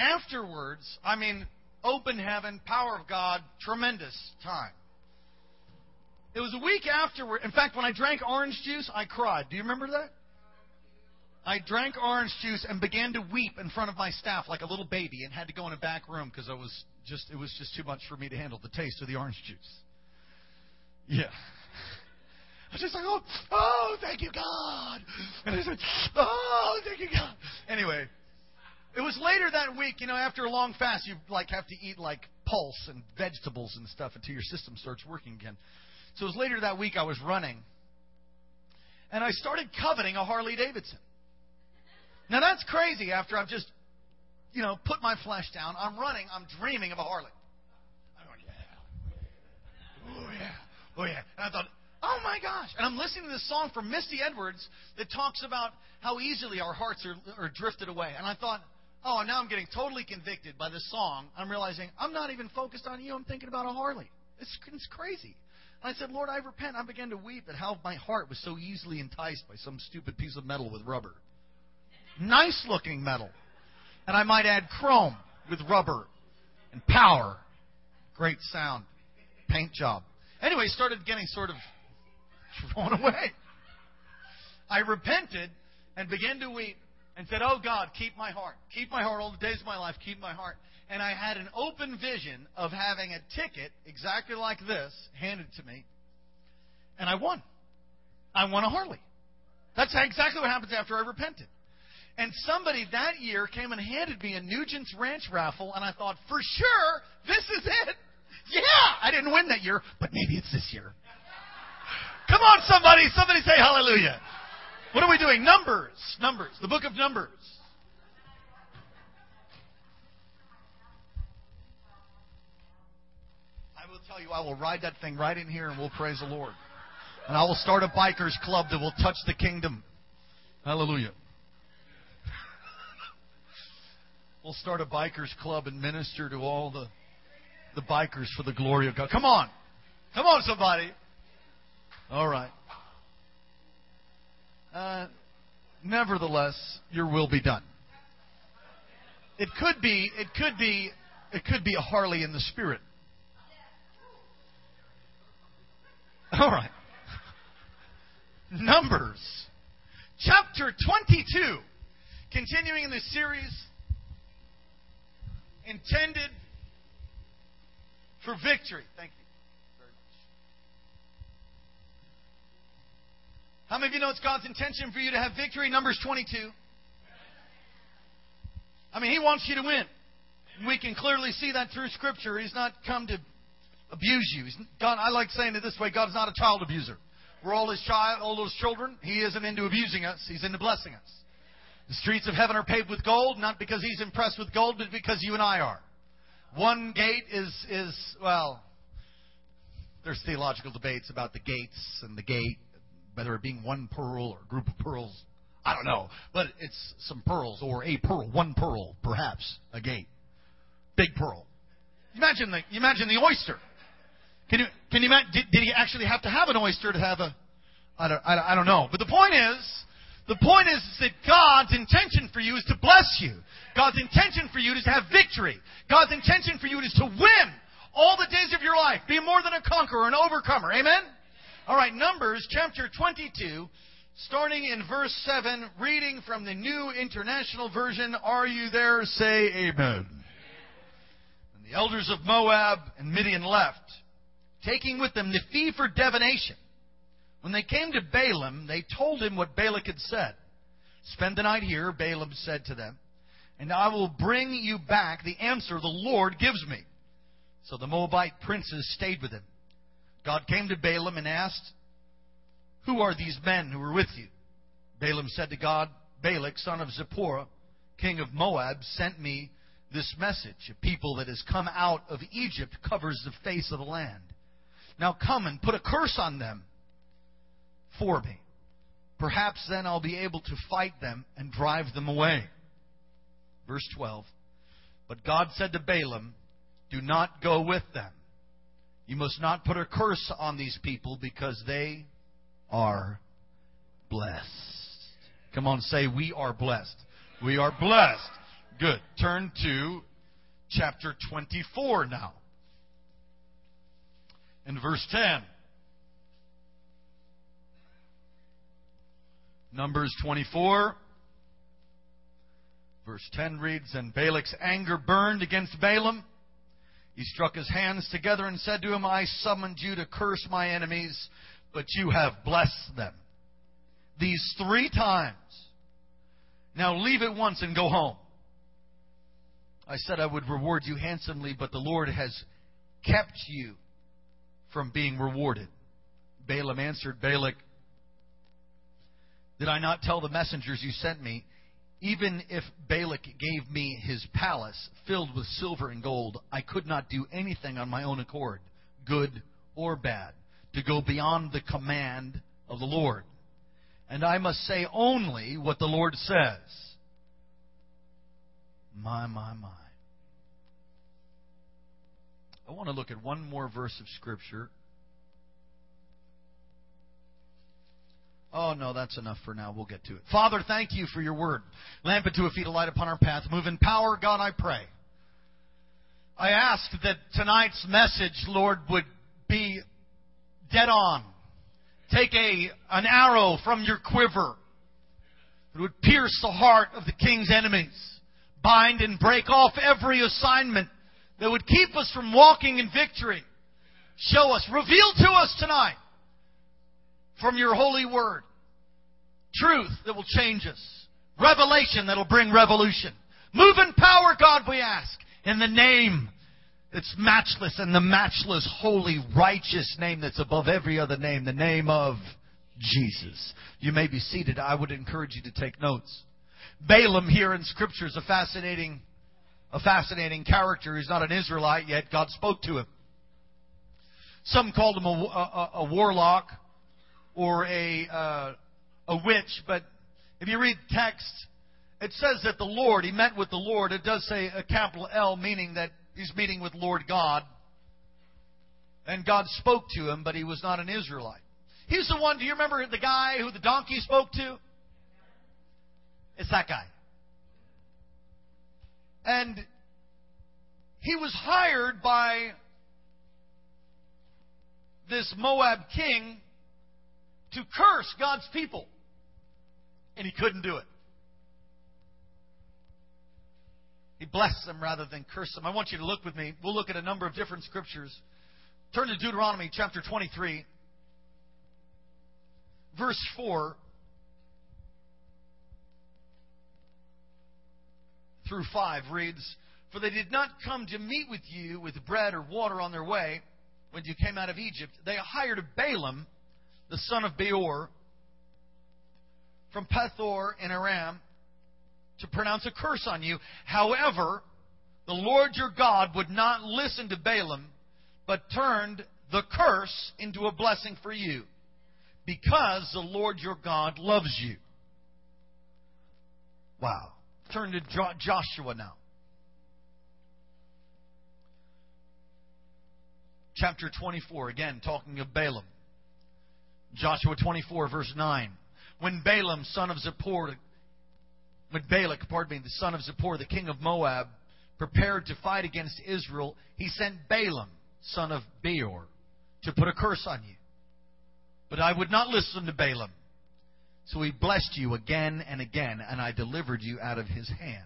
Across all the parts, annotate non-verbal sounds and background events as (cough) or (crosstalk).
afterwards, I mean, open heaven, power of God, tremendous time. It was a week afterward. In fact, when I drank orange juice, I cried. Do you remember that? I drank orange juice and began to weep in front of my staff like a little baby and had to go in a back room because I was just it was just too much for me to handle the taste of the orange juice. Yeah. I was just like, oh, oh, thank you, God. And I said, oh, thank you, God. Anyway, it was later that week, you know, after a long fast, you like have to eat like pulse and vegetables and stuff until your system starts working again. So it was later that week I was running, and I started coveting a Harley Davidson. Now that's crazy. After I've just, you know, put my flesh down, I'm running, I'm dreaming of a Harley. I'm going, yeah, oh yeah, oh yeah. And I thought, oh my gosh. And I'm listening to this song from Misty Edwards that talks about how easily our hearts are, are drifted away. And I thought, oh, now I'm getting totally convicted by this song. I'm realizing I'm not even focused on you. I'm thinking about a Harley. It's, it's crazy. And I said, Lord, I repent. I began to weep at how my heart was so easily enticed by some stupid piece of metal with rubber. Nice looking metal. And I might add chrome with rubber and power. Great sound. Paint job. Anyway, started getting sort of (laughs) thrown away. I repented and began to weep and said, Oh God, keep my heart. Keep my heart all the days of my life. Keep my heart. And I had an open vision of having a ticket exactly like this handed to me. And I won. I won a Harley. That's exactly what happens after I repented. And somebody that year came and handed me a Nugent's Ranch raffle, and I thought, for sure, this is it. Yeah! I didn't win that year, but maybe it's this year. Come on, somebody. Somebody say hallelujah. What are we doing? Numbers. Numbers. The book of Numbers. I will tell you, I will ride that thing right in here and we'll praise the Lord. And I will start a bikers club that will touch the kingdom. Hallelujah. (laughs) We'll start a bikers club and minister to all the, the bikers for the glory of God. Come on. Come on, somebody. All right. Uh, nevertheless, your will be done. It could be, it could be, it could be a Harley in the spirit. (laughs) All right. (laughs) Numbers, chapter 22. Continuing in this series, intended for victory. Thank you very much. How many of you know it's God's intention for you to have victory? Numbers 22. I mean, He wants you to win. We can clearly see that through Scripture. He's not come to abuse you. He's, God, I like saying it this way God is not a child abuser. We're all His child, all His children. He isn't into abusing us, He's into blessing us. The streets of heaven are paved with gold, not because he's impressed with gold, but because you and I are. One gate is, is well, there's theological debates about the gates and the gate, whether it being one pearl or group of pearls. I don't know. But it's some pearls or a pearl, one pearl, perhaps, a gate. Big pearl. Imagine the, imagine the oyster. Can you, can you did, did he actually have to have an oyster to have a, I don't, I don't know. But the point is, the point is that God's intention for you is to bless you. God's intention for you is to have victory. God's intention for you is to win all the days of your life. Be more than a conqueror, an overcomer. Amen? All right, Numbers chapter 22, starting in verse 7, reading from the New International Version. Are you there? Say amen. And the elders of Moab and Midian left, taking with them the fee for divination when they came to Balaam, they told him what Balak had said. Spend the night here, Balaam said to them, and I will bring you back the answer the Lord gives me. So the Moabite princes stayed with him. God came to Balaam and asked, Who are these men who are with you? Balaam said to God, Balak, son of Zipporah, king of Moab, sent me this message. A people that has come out of Egypt covers the face of the land. Now come and put a curse on them for me. Perhaps then I'll be able to fight them and drive them away. Verse 12. But God said to Balaam, Do not go with them. You must not put a curse on these people because they are blessed. Come on, say, We are blessed. We are blessed. Good. Turn to chapter 24 now. And verse 10. Numbers 24. Verse 10 reads, And Balak's anger burned against Balaam. He struck his hands together and said to him, I summoned you to curse my enemies, but you have blessed them. These three times. Now leave at once and go home. I said I would reward you handsomely, but the Lord has kept you from being rewarded. Balaam answered Balak, Did I not tell the messengers you sent me? Even if Balak gave me his palace filled with silver and gold, I could not do anything on my own accord, good or bad, to go beyond the command of the Lord. And I must say only what the Lord says. My, my, my. I want to look at one more verse of Scripture. Oh, no, that's enough for now. We'll get to it. Father, thank you for your word. Lamp unto a feet, a light upon our path. Move in power, God, I pray. I ask that tonight's message, Lord, would be dead on. Take a, an arrow from your quiver that would pierce the heart of the king's enemies. Bind and break off every assignment that would keep us from walking in victory. Show us, reveal to us tonight from your holy word. Truth that will change us. Revelation that will bring revolution. Move in power, God, we ask. In the name that's matchless and the matchless, holy, righteous name that's above every other name, the name of Jesus. You may be seated. I would encourage you to take notes. Balaam here in Scripture is a fascinating, a fascinating character. He's not an Israelite yet. God spoke to him. Some called him a, a, a warlock or a, uh, a witch, but if you read text, it says that the Lord, he met with the Lord. It does say a capital L, meaning that he's meeting with Lord God. And God spoke to him, but he was not an Israelite. He's the one, do you remember the guy who the donkey spoke to? It's that guy. And he was hired by this Moab king to curse God's people. And he couldn't do it. He blessed them rather than cursed them. I want you to look with me. We'll look at a number of different scriptures. Turn to Deuteronomy chapter 23, verse 4 through 5 reads, For they did not come to meet with you with bread or water on their way when you came out of Egypt. They hired a Balaam the son of Beor, from Pethor in Aram, to pronounce a curse on you. However, the Lord your God would not listen to Balaam, but turned the curse into a blessing for you, because the Lord your God loves you. Wow. Turn to Joshua now. Chapter 24, again, talking of Balaam. Joshua 24, verse 9. When Balaam, son of Zippor, when Balak, pardon me, the son of Zippor, the king of Moab, prepared to fight against Israel, he sent Balaam, son of Beor, to put a curse on you. But I would not listen to Balaam. So he blessed you again and again, and I delivered you out of his hand.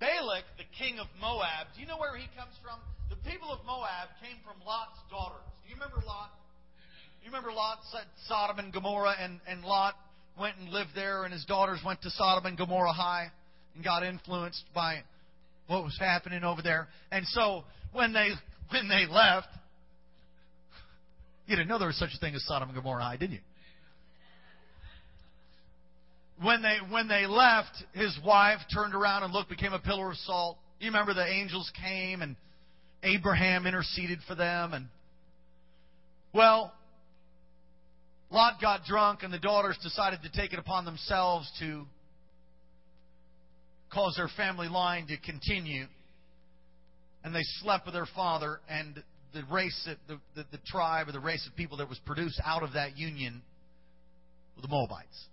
Balak, the king of Moab, do you know where he comes from? The people of Moab came from Lot's daughters. Do you remember Lot? You remember Lot said Sodom and Gomorrah, and, and Lot went and lived there, and his daughters went to Sodom and Gomorrah High and got influenced by what was happening over there. And so when they when they left, you didn't know there was such a thing as Sodom and Gomorrah High, did you? When they when they left, his wife turned around and looked, became a pillar of salt. You remember the angels came and Abraham interceded for them and well, Lot got drunk, and the daughters decided to take it upon themselves to cause their family line to continue. And they slept with their father, and the race, the, the, the tribe, or the race of people that was produced out of that union were the Moabites.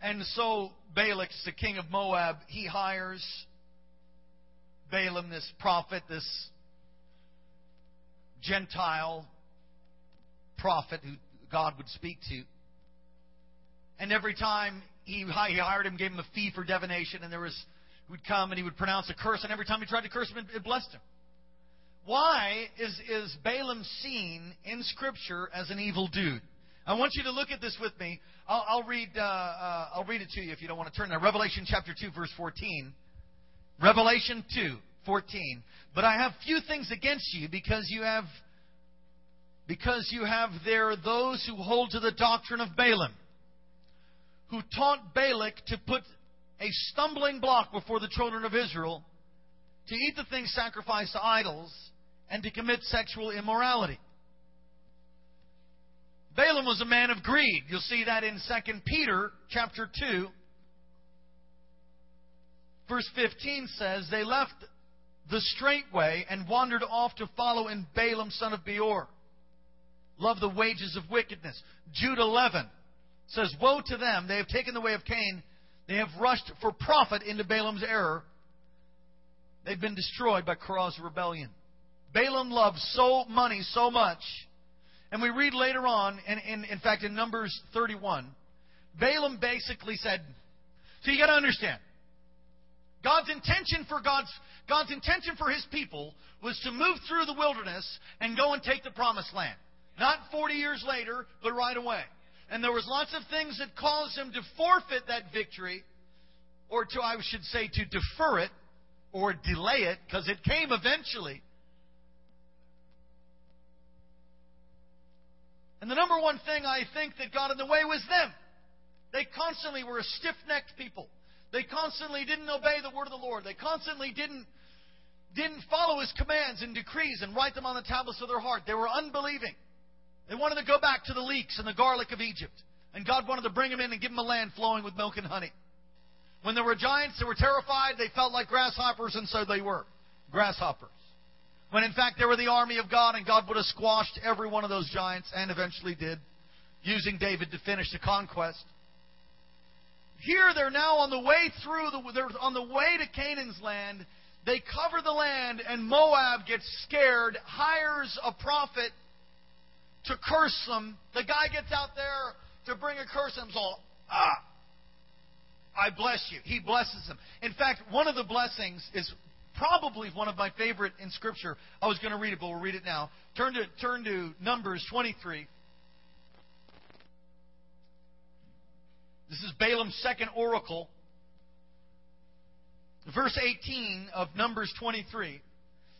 And so Balak, the king of Moab, he hires Balaam, this prophet, this Gentile prophet who God would speak to. And every time he, he hired him, gave him a fee for divination, and there was he would come and he would pronounce a curse, and every time he tried to curse him, it blessed him. Why is, is Balaam seen in Scripture as an evil dude? I want you to look at this with me. I'll, I'll read. Uh, uh, I'll read it to you if you don't want to turn there. Revelation chapter two, verse fourteen. Revelation two, fourteen. But I have few things against you because you have because you have there those who hold to the doctrine of Balaam, who taught Balak to put a stumbling block before the children of Israel, to eat the things sacrificed to idols, and to commit sexual immorality. Balaam was a man of greed. You'll see that in 2 Peter chapter 2. Verse 15 says, They left the straight way and wandered off to follow in Balaam son of Beor. Love the wages of wickedness. Jude 11 says, Woe to them! They have taken the way of Cain. They have rushed for profit into Balaam's error. They've been destroyed by Korah's rebellion. Balaam loved so money so much and we read later on, and in, in fact in Numbers 31, Balaam basically said, so you got to understand, God's intention for God's God's intention for His people was to move through the wilderness and go and take the promised land. Not 40 years later, but right away. And there was lots of things that caused him to forfeit that victory, or to, I should say, to defer it, or delay it, because it came eventually. And the number one thing I think that got in the way was them. They constantly were a stiff necked people. They constantly didn't obey the word of the Lord. They constantly didn't, didn't follow his commands and decrees and write them on the tablets of their heart. They were unbelieving. They wanted to go back to the leeks and the garlic of Egypt. And God wanted to bring them in and give them a land flowing with milk and honey. When there were giants, they were terrified. They felt like grasshoppers, and so they were. Grasshoppers. When in fact they were the army of God and God would have squashed every one of those giants and eventually did, using David to finish the conquest. Here they're now on the way through, the, they're on the way to Canaan's land. They cover the land and Moab gets scared, hires a prophet to curse them. The guy gets out there to bring a curse and all, ah, I bless you. He blesses them. In fact, one of the blessings is probably one of my favorite in Scripture. I was going to read it, but we'll read it now. Turn to, turn to Numbers 23. This is Balaam's second oracle. Verse 18 of Numbers 23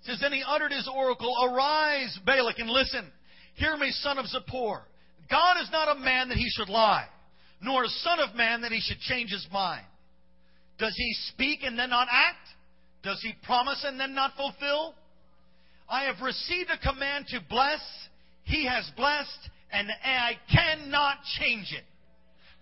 says, Then he uttered his oracle, Arise, Balak, and listen. Hear me, son of Zippor. God is not a man that he should lie, nor a son of man that he should change his mind. Does he speak and then not act? Does he promise and then not fulfill? I have received a command to bless. He has blessed, and I cannot change it.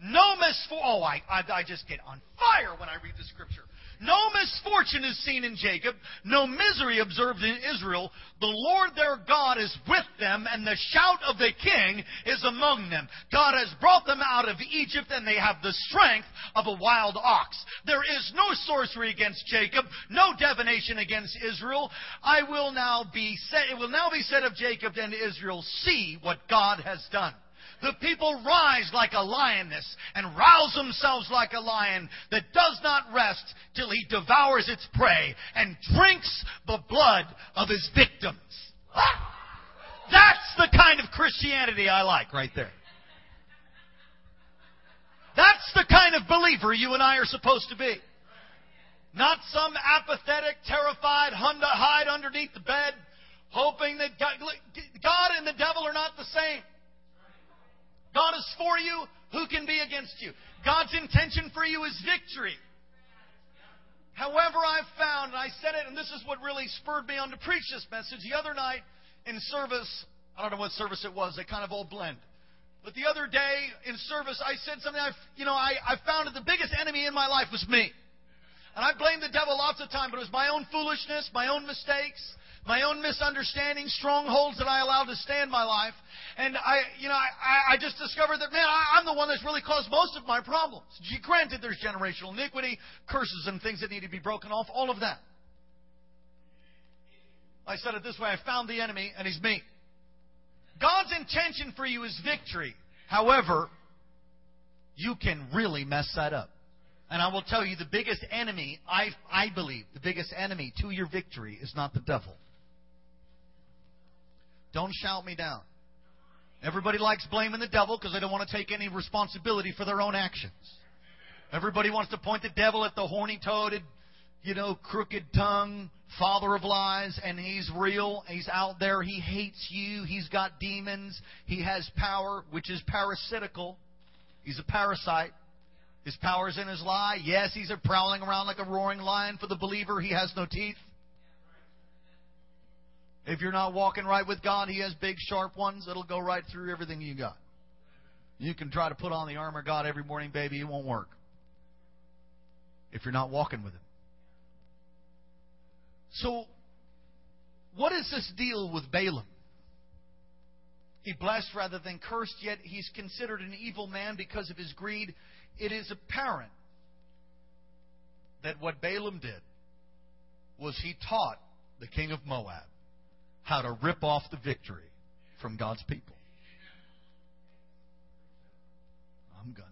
No misfortune. Oh, I, I, I just get on fire when I read the scripture. No misfortune is seen in Jacob, no misery observed in Israel. The Lord their God is with them, and the shout of the king is among them. God has brought them out of Egypt, and they have the strength of a wild ox. There is no sorcery against Jacob, no divination against Israel. I will now be said, it will now be said of Jacob and Israel, see what God has done. The people rise like a lioness and rouse themselves like a lion that does not rest till he devours its prey and drinks the blood of his victims. Ah! That's the kind of Christianity I like right there. That's the kind of believer you and I are supposed to be. Not some apathetic, terrified, hide underneath the bed, hoping that God, God and the devil are not the same. God is for you. Who can be against you? God's intention for you is victory. However, I've found, and I said it, and this is what really spurred me on to preach this message. The other night in service, I don't know what service it was, they kind of all blend. But the other day in service, I said something, I've, you know, I, I found that the biggest enemy in my life was me. And I blamed the devil lots of times, but it was my own foolishness, my own mistakes, my own misunderstandings, strongholds that I allowed to stand my life. And I, you know, I, I just discovered that, man, I, I'm the one that's really caused most of my problems. Granted, there's generational iniquity, curses and things that need to be broken off, all of that. I said it this way I found the enemy, and he's me. God's intention for you is victory. However, you can really mess that up. And I will tell you, the biggest enemy, I, I believe, the biggest enemy to your victory is not the devil. Don't shout me down. Everybody likes blaming the devil because they don't want to take any responsibility for their own actions. Everybody wants to point the devil at the horny toaded, you know, crooked tongue, father of lies, and he's real. He's out there. He hates you. He's got demons. He has power, which is parasitical. He's a parasite. His power is in his lie. Yes, he's prowling around like a roaring lion for the believer. He has no teeth. If you're not walking right with God, He has big, sharp ones that'll go right through everything you got. You can try to put on the armor of God every morning, baby. It won't work. If you're not walking with Him. So, what is this deal with Balaam? He blessed rather than cursed, yet he's considered an evil man because of his greed. It is apparent that what Balaam did was he taught the king of Moab how to rip off the victory from God's people. I'm gonna.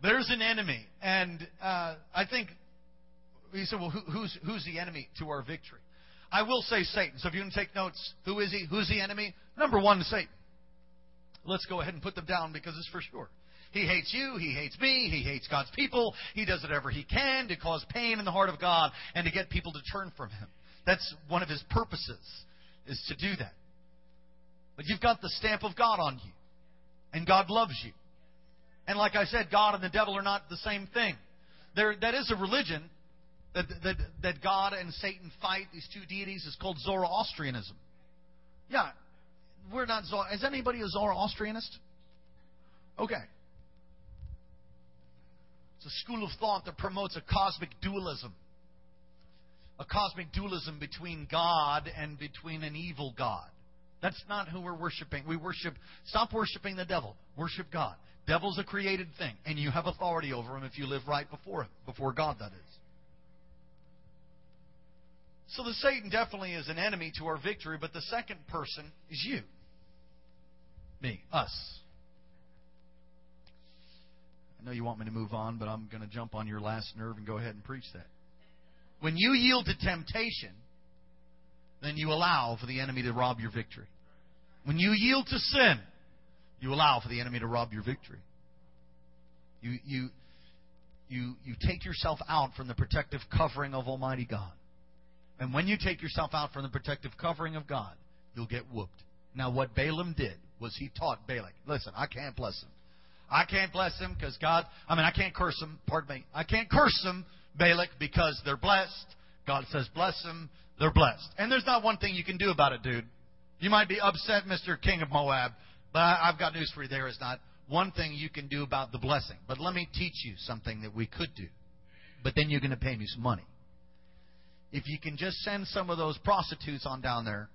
There's an enemy, and uh, I think he said, "Well, who, who's who's the enemy to our victory?" I will say Satan. So if you can take notes, who is he? Who's the enemy? Number one, Satan. Let's go ahead and put them down because it's for sure. He hates you. He hates me. He hates God's people. He does whatever he can to cause pain in the heart of God and to get people to turn from him. That's one of his purposes, is to do that. But you've got the stamp of God on you. And God loves you. And like I said, God and the devil are not the same thing. There, that is a religion that, that, that God and Satan fight, these two deities, is called Zoroastrianism. Yeah, we're not Zoroastrian. Is anybody a Zoroastrianist? Okay. It's a school of thought that promotes a cosmic dualism a cosmic dualism between God and between an evil God. That's not who we're worshiping. We worship, stop worshiping the devil. Worship God. Devil's a created thing, and you have authority over him if you live right before him, before God, that is. So the Satan definitely is an enemy to our victory, but the second person is you. Me, us. I know you want me to move on, but I'm going to jump on your last nerve and go ahead and preach that. When you yield to temptation, then you allow for the enemy to rob your victory. When you yield to sin, you allow for the enemy to rob your victory. You, you, you, you take yourself out from the protective covering of Almighty God. And when you take yourself out from the protective covering of God, you'll get whooped. Now, what Balaam did was he taught Balak, listen, I can't bless him. I can't bless him because God, I mean, I can't curse him, pardon me. I can't curse him Balak because they're blessed. God says, bless them, they're blessed. And there's not one thing you can do about it, dude. You might be upset, Mr. King of Moab, but I've got news for you. There is not one thing you can do about the blessing. But let me teach you something that we could do. But then you're going to pay me some money. If you can just send some of those prostitutes on down there,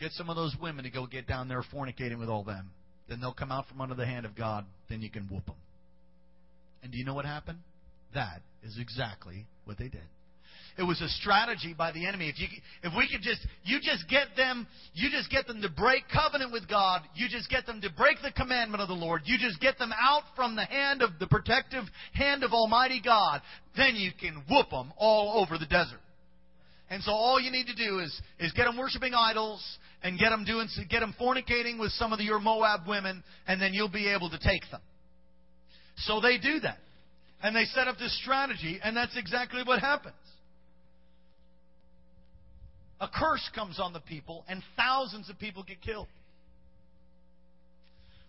get some of those women to go get down there fornicating with all them, then they'll come out from under the hand of God. Then you can whoop them. And do you know what happened? That is exactly what they did. It was a strategy by the enemy. If you if we could just you just get them you just get them to break covenant with God, you just get them to break the commandment of the Lord, you just get them out from the hand of the protective hand of Almighty God, then you can whoop them all over the desert. And so all you need to do is is get them worshiping idols and get them doing get them fornicating with some of your Moab women, and then you'll be able to take them. So they do that. And they set up this strategy, and that's exactly what happens. A curse comes on the people, and thousands of people get killed.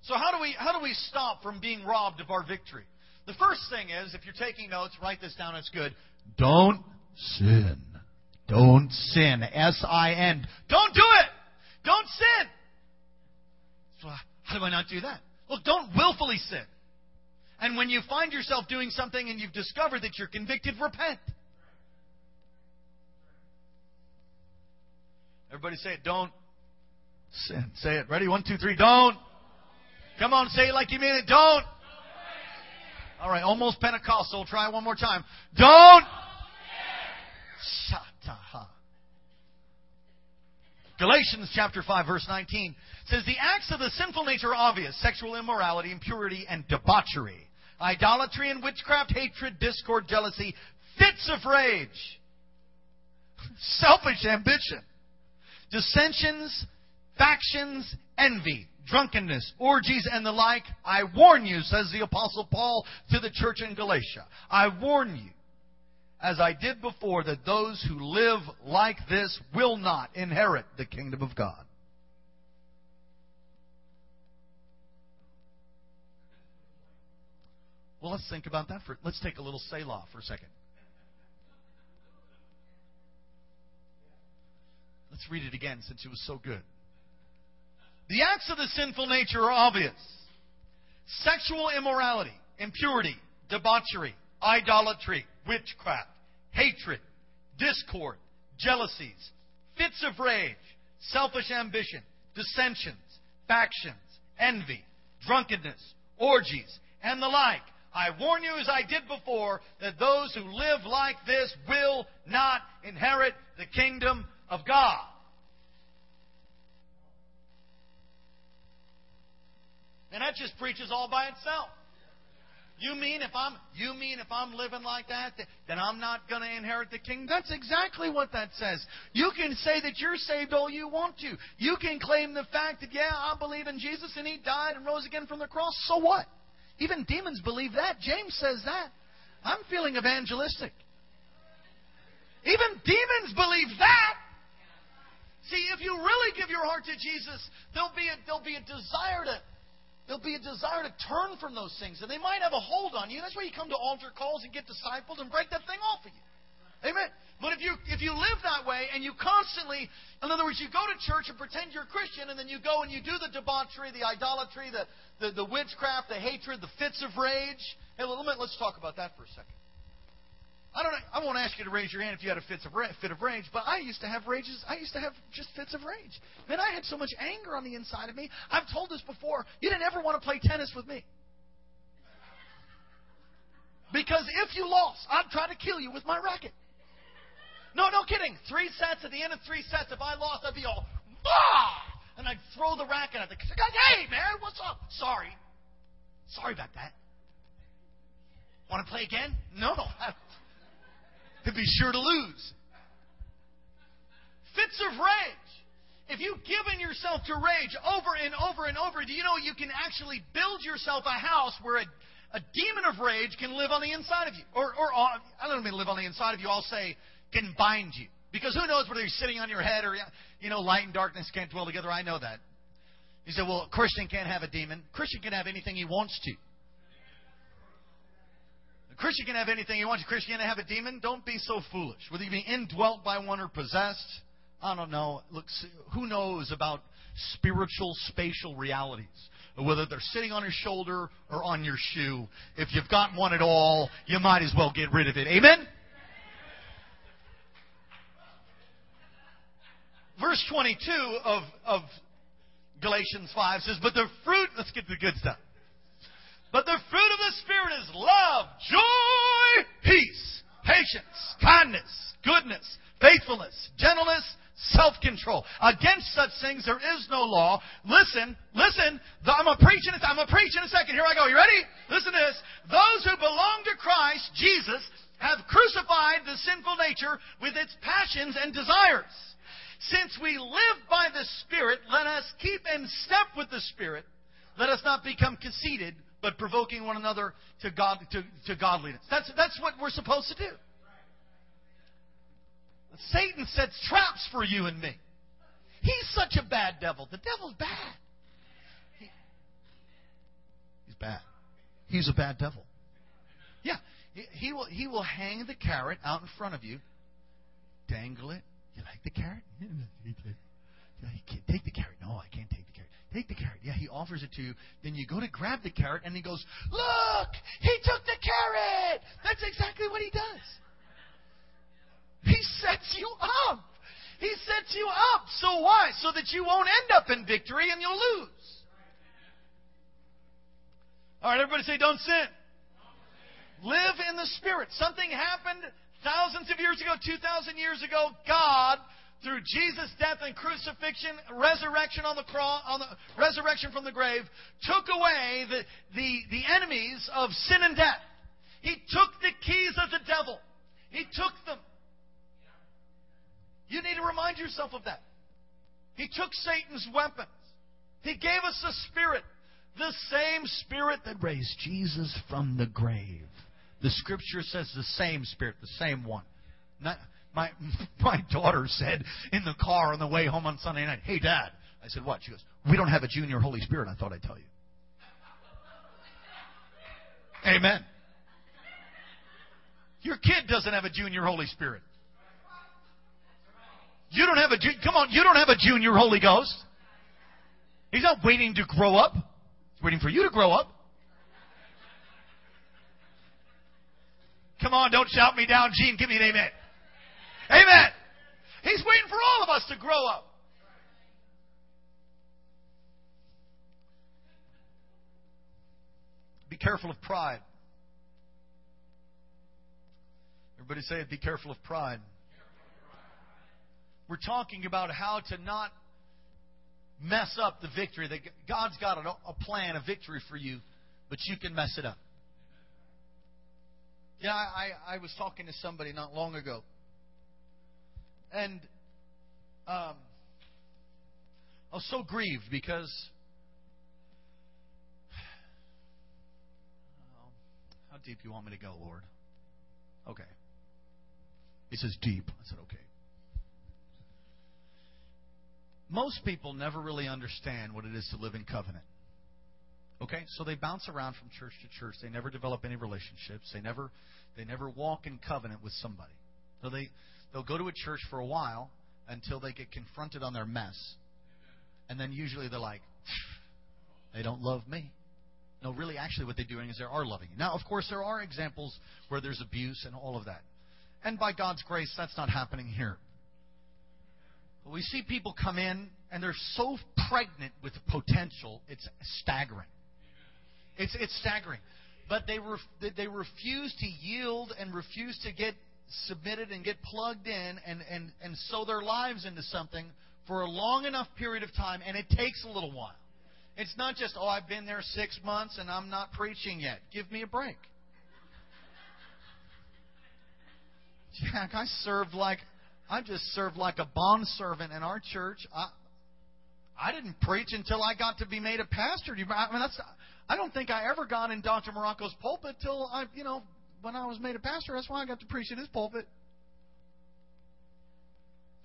So how do we how do we stop from being robbed of our victory? The first thing is, if you're taking notes, write this down. It's good. Don't sin. Don't sin. S I N. Don't do it. Don't sin. How do I not do that? Look, don't willfully sin. And when you find yourself doing something and you've discovered that you're convicted, repent. Everybody say it. Don't sin. Say it. Ready? One, two, three. Don't. Come on, say it like you mean it. Don't. All right, almost Pentecostal. Try one more time. Don't. Galatians chapter 5 verse 19 says the acts of the sinful nature are obvious. Sexual immorality, impurity, and debauchery. Idolatry and witchcraft, hatred, discord, jealousy, fits of rage, (laughs) selfish ambition, dissensions, factions, envy, drunkenness, orgies, and the like. I warn you, says the Apostle Paul to the church in Galatia. I warn you, as I did before, that those who live like this will not inherit the kingdom of God. Well, let's think about that for. Let's take a little Selah for a second. Let's read it again since it was so good. The acts of the sinful nature are obvious sexual immorality, impurity, debauchery, idolatry, witchcraft, hatred, discord, jealousies, fits of rage, selfish ambition, dissensions, factions, envy, drunkenness, orgies, and the like. I warn you, as I did before, that those who live like this will not inherit the kingdom of God. And that just preaches all by itself. You mean if I'm you mean if I'm living like that, then I'm not going to inherit the kingdom? That's exactly what that says. You can say that you're saved all you want to. You can claim the fact that yeah, I believe in Jesus and he died and rose again from the cross. So what? Even demons believe that. James says that. I'm feeling evangelistic. Even demons believe that. See, if you really give your heart to Jesus, there'll be a, there'll be a desire to There'll be a desire to turn from those things, and they might have a hold on you. That's why you come to altar calls and get discipled and break that thing off of you. Amen. But if you if you live that way and you constantly, in other words, you go to church and pretend you're a Christian, and then you go and you do the debauchery, the idolatry, the the, the witchcraft, the hatred, the fits of rage. Hey, a minute, let's talk about that for a second. I don't. I won't ask you to raise your hand if you had a fit of fit of rage, but I used to have rages. I used to have just fits of rage. Man, I had so much anger on the inside of me. I've told this before. You didn't ever want to play tennis with me. Because if you lost, I'd try to kill you with my racket. No, no kidding. Three sets. At the end of three sets, if I lost, I'd be all, bah! And I'd throw the racket at the guy. Hey, man, what's up? Sorry. Sorry about that. Want to play again? No to be sure to lose. Fits of rage. If you've given yourself to rage over and over and over, do you know you can actually build yourself a house where a, a demon of rage can live on the inside of you? Or, or uh, I don't mean live on the inside of you, I'll say can bind you. Because who knows whether he's sitting on your head or, you know, light and darkness can't dwell together. I know that. You say, well, a Christian can't have a demon. Christian can have anything he wants to. A Christian can have anything he wants. A Christian can have a demon. Don't be so foolish. Whether you be indwelt by one or possessed, I don't know. Look, who knows about spiritual spatial realities? Whether they're sitting on your shoulder or on your shoe. If you've got one at all, you might as well get rid of it. Amen? Verse 22 of, of Galatians 5 says, But the fruit, let's get to the good stuff. But the fruit of the Spirit is love, joy, peace, patience, kindness, goodness, faithfulness, gentleness, self control. Against such things there is no law. Listen, listen. I'm going to preach in a, I'm in a second. Here I go. You ready? Listen to this. Those who belong to Christ, Jesus, have crucified the sinful nature with its passions and desires. Since we live by the Spirit, let us keep in step with the Spirit. Let us not become conceited, but provoking one another to, God, to, to godliness. That's, that's what we're supposed to do. Satan sets traps for you and me. He's such a bad devil. The devil's bad. He, he's bad. He's a bad devil. Yeah, he will, he will hang the carrot out in front of you, dangle it. You like the carrot? (laughs) Take the carrot. No, I can't take the carrot. Take the carrot. Yeah, he offers it to you. Then you go to grab the carrot, and he goes, Look! He took the carrot! That's exactly what he does. He sets you up. He sets you up So why? So that you won't end up in victory and you'll lose. All right, everybody say, don't sin. Live in the Spirit. Something happened thousands of years ago, 2,000 years ago. God, through Jesus' death and crucifixion, resurrection on the cross, on the resurrection from the grave, took away the, the, the enemies of sin and death. He took the keys of the devil. He took them. You need to remind yourself of that. He took Satan's weapons. He gave us a spirit. The same spirit that raised Jesus from the grave. The scripture says the same spirit, the same one. Not, my, (laughs) my daughter said in the car on the way home on Sunday night, Hey, Dad. I said, What? She goes, We don't have a junior Holy Spirit. I thought I'd tell you. Amen. Your kid doesn't have a junior Holy Spirit. You don't have a, come on, you don't have a junior Holy Ghost. He's not waiting to grow up. He's waiting for you to grow up. Come on, don't shout me down, Gene. Give me an amen. Amen. He's waiting for all of us to grow up. Be careful of pride. Everybody say it. Be careful of pride. We're talking about how to not mess up the victory. That God's got a plan, a victory for you, but you can mess it up. Yeah, I, I was talking to somebody not long ago, and um, I was so grieved because how deep you want me to go, Lord? Okay. He says deep. I said okay. Most people never really understand what it is to live in covenant. Okay? So they bounce around from church to church. They never develop any relationships. They never they never walk in covenant with somebody. So they they'll go to a church for a while until they get confronted on their mess. And then usually they're like, they don't love me. No, really, actually, what they're doing is they are loving you. Now, of course, there are examples where there's abuse and all of that. And by God's grace, that's not happening here. But we see people come in and they're so pregnant with potential, it's staggering. It's, it's staggering. But they, they refuse to yield and refuse to get submitted and get plugged in and, and, and sow their lives into something for a long enough period of time, and it takes a little while. It's not just, oh, I've been there six months and I'm not preaching yet. Give me a break. (laughs) Jack, I served like I just served like a bond servant in our church. I I didn't preach until I got to be made a pastor. I mean, that's I don't think I ever got in Dr. Morocco's pulpit till I, you know, when I was made a pastor. That's why I got to preach in his pulpit.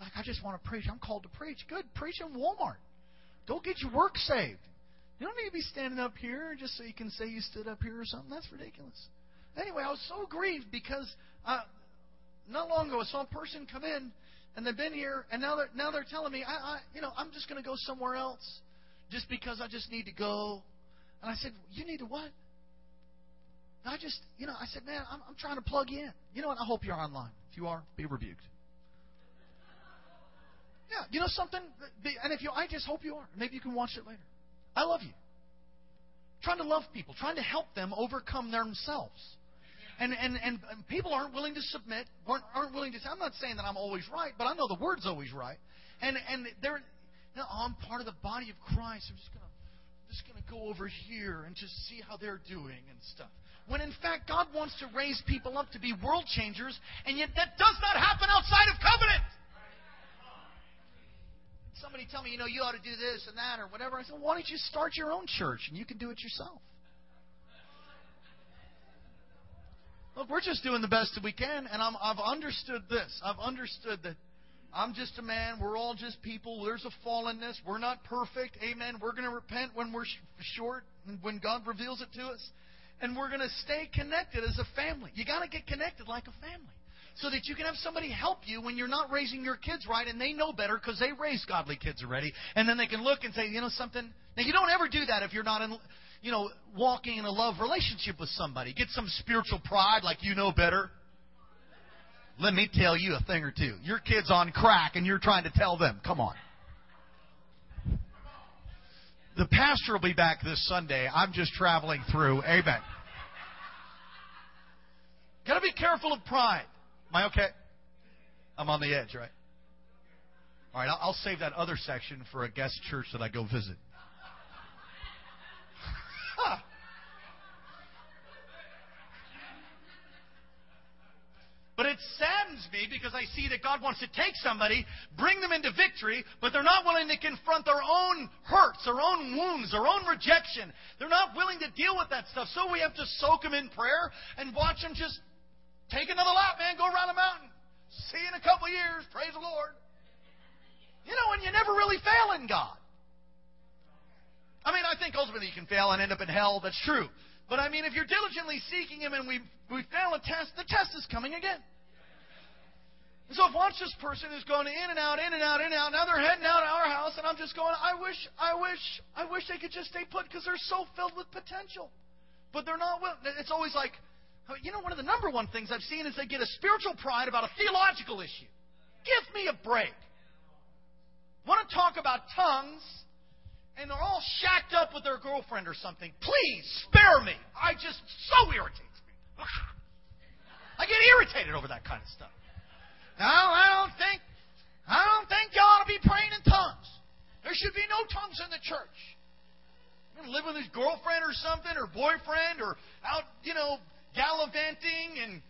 Like I just want to preach. I'm called to preach. Good, preach in Walmart. Go get your work saved. You don't need to be standing up here just so you can say you stood up here or something. That's ridiculous. Anyway, I was so grieved because uh, not long ago I saw a person come in and they've been here and now they're now they're telling me I, I you know I'm just going to go somewhere else just because I just need to go and I said, You need to what? And I just, you know, I said, Man, I'm, I'm trying to plug in. You know what? I hope you're online. If you are, be rebuked. Yeah, you know something? And if you, I just hope you are. Maybe you can watch it later. I love you. Trying to love people, trying to help them overcome themselves. And, and, and people aren't willing to submit, aren't, aren't willing to. I'm not saying that I'm always right, but I know the word's always right. And, and they're, you know, I'm part of the body of Christ. I'm just going to just going to go over here and just see how they're doing and stuff. When in fact, God wants to raise people up to be world changers, and yet that does not happen outside of covenant. Somebody tell me, you know, you ought to do this and that or whatever. I said, why don't you start your own church and you can do it yourself? Look, we're just doing the best that we can, and I'm, I've understood this. I've understood that I'm just a man. We're all just people. There's a fallenness. We're not perfect. Amen. We're going to repent when we're short and when God reveals it to us. And we're going to stay connected as a family. You got to get connected like a family so that you can have somebody help you when you're not raising your kids right and they know better because they raised godly kids already. And then they can look and say, you know something? Now, you don't ever do that if you're not in, you know, walking in a love relationship with somebody. Get some spiritual pride like you know better. Let me tell you a thing or two. Your kid's on crack and you're trying to tell them. Come on. The pastor will be back this Sunday. I'm just traveling through. Amen. Got to be careful of pride. Am I okay? I'm on the edge, right? All right, I'll save that other section for a guest church that I go visit. (laughs) But me because I see that God wants to take somebody, bring them into victory, but they're not willing to confront their own hurts, their own wounds, their own rejection. They're not willing to deal with that stuff. So we have to soak them in prayer and watch them just take another lap, man, go around the mountain. See you in a couple years. Praise the Lord. You know, and you never really fail in God. I mean, I think ultimately you can fail and end up in hell. That's true. But I mean, if you're diligently seeking Him and we, we fail a test, the test is coming again. And so if once this person is going in and out, in and out, in and out, now they're heading out of our house, and I'm just going, I wish, I wish, I wish they could just stay put because they're so filled with potential. But they're not willing. It's always like, oh, you know, one of the number one things I've seen is they get a spiritual pride about a theological issue. Give me a break. Want to talk about tongues? and they're all shacked up with their girlfriend or something. Please spare me. I just so irritates me. (laughs) I get irritated over that kind of stuff. I don't think I don't think you ought to be praying in tongues. There should be no tongues in the church. You're gonna live with his girlfriend or something, or boyfriend, or out, you know, gallivanting and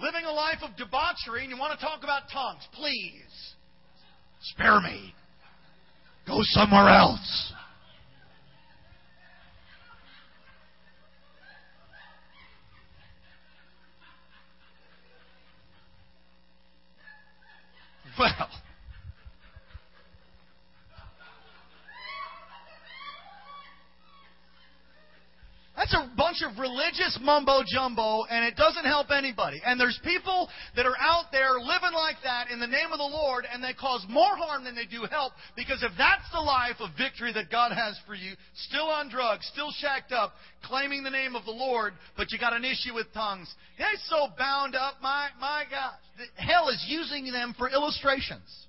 living a life of debauchery, and you want to talk about tongues. Please spare me. Go somewhere else. Well, That's a bunch of religious mumbo jumbo, and it doesn't help anybody. And there's people that are out there living like that in the name of the Lord, and they cause more harm than they do help. Because if that's the life of victory that God has for you, still on drugs, still shacked up, claiming the name of the Lord, but you got an issue with tongues, they're so bound up. My my gosh, hell is using them for illustrations.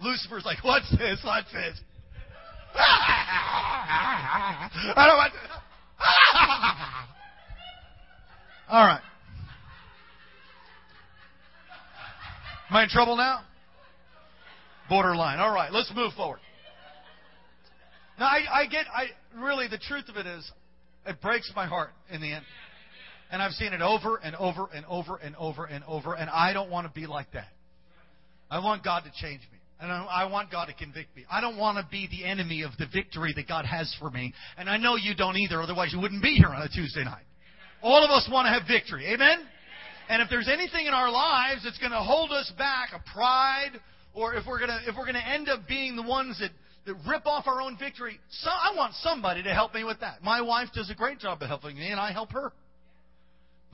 Lucifer's like, what's this? What's this? (laughs) I don't want. (laughs) All right. Am I in trouble now? Borderline. All right, let's move forward. Now, I, I get, I really, the truth of it is, it breaks my heart in the end. And I've seen it over and over and over and over and over, and I don't want to be like that. I want God to change me. And I want God to convict me. I don't want to be the enemy of the victory that God has for me. And I know you don't either, otherwise you wouldn't be here on a Tuesday night. All of us want to have victory. Amen? And if there's anything in our lives that's going to hold us back, a pride, or if we're going to, if we're going to end up being the ones that, that rip off our own victory, so I want somebody to help me with that. My wife does a great job of helping me, and I help her.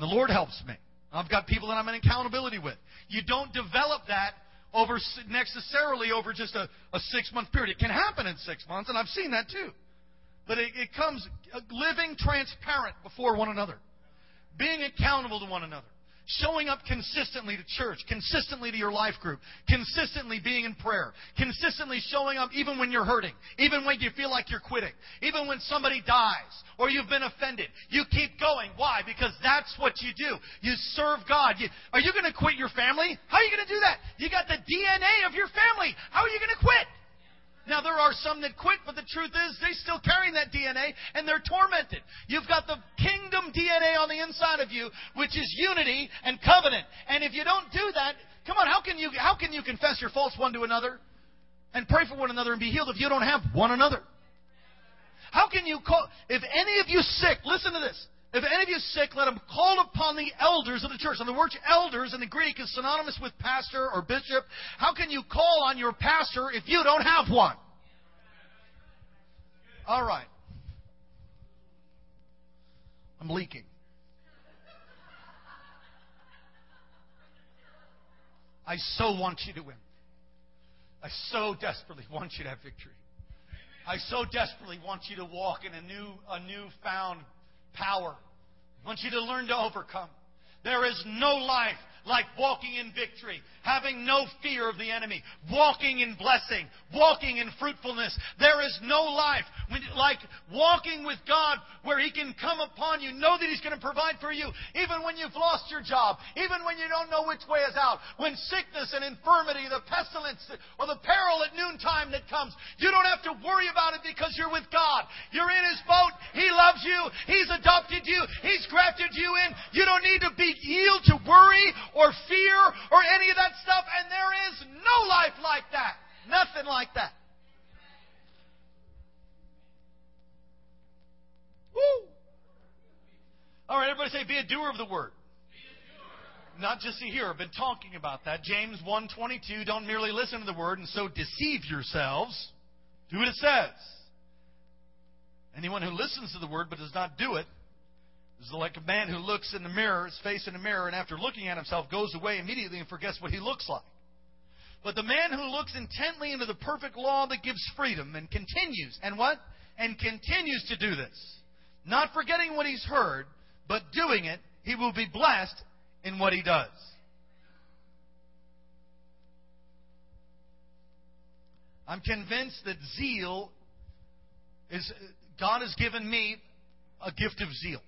The Lord helps me. I've got people that I'm in accountability with. You don't develop that over necessarily over just a, a six month period. It can happen in six months, and I've seen that too. But it, it comes uh, living transparent before one another, being accountable to one another. Showing up consistently to church, consistently to your life group, consistently being in prayer, consistently showing up even when you're hurting, even when you feel like you're quitting, even when somebody dies or you've been offended. You keep going. Why? Because that's what you do. You serve God. You, are you going to quit your family? How are you going to do that? You got the DNA of your family. How are you going to quit? Now, there are some that quit, but the truth is they're still carrying that DNA and they're tormented. You've got the kingdom DNA on the inside of you, which is unity and covenant. And if you don't do that, come on, how can you, how can you confess your faults one to another and pray for one another and be healed if you don't have one another? How can you call, if any of you sick, listen to this. If any of you is sick, let him call upon the elders of the church. And the word elders in the Greek is synonymous with pastor or bishop. How can you call on your pastor if you don't have one? All right. I'm leaking. I so want you to win. I so desperately want you to have victory. I so desperately want you to walk in a new, a newfound power. I want you to learn to overcome. There is no life like walking in victory, having no fear of the enemy, walking in blessing, walking in fruitfulness. There is no life like walking with God where He can come upon you, know that He's going to provide for you, even when you've lost your job, even when you don't know which way is out, when sickness and infirmity, the pestilence, or the peril at noontime that comes. You don't have to worry about it because you're with God. You're in His boat. He loves you. He's adopted you. He's grafted you in. You don't need to be yield to worry or fear or any of that stuff. And there is no life like that. Nothing like that. Woo! All right, everybody say, be a doer of the word. Not just a hearer. I've been talking about that. James 1.22, don't merely listen to the word and so deceive yourselves. Do what it says. Anyone who listens to the word but does not do it is like a man who looks in the mirror, his face in the mirror, and after looking at himself goes away immediately and forgets what he looks like. But the man who looks intently into the perfect law that gives freedom and continues, and what? And continues to do this. Not forgetting what he's heard, but doing it, he will be blessed in what he does. I'm convinced that zeal is, God has given me a gift of zeal.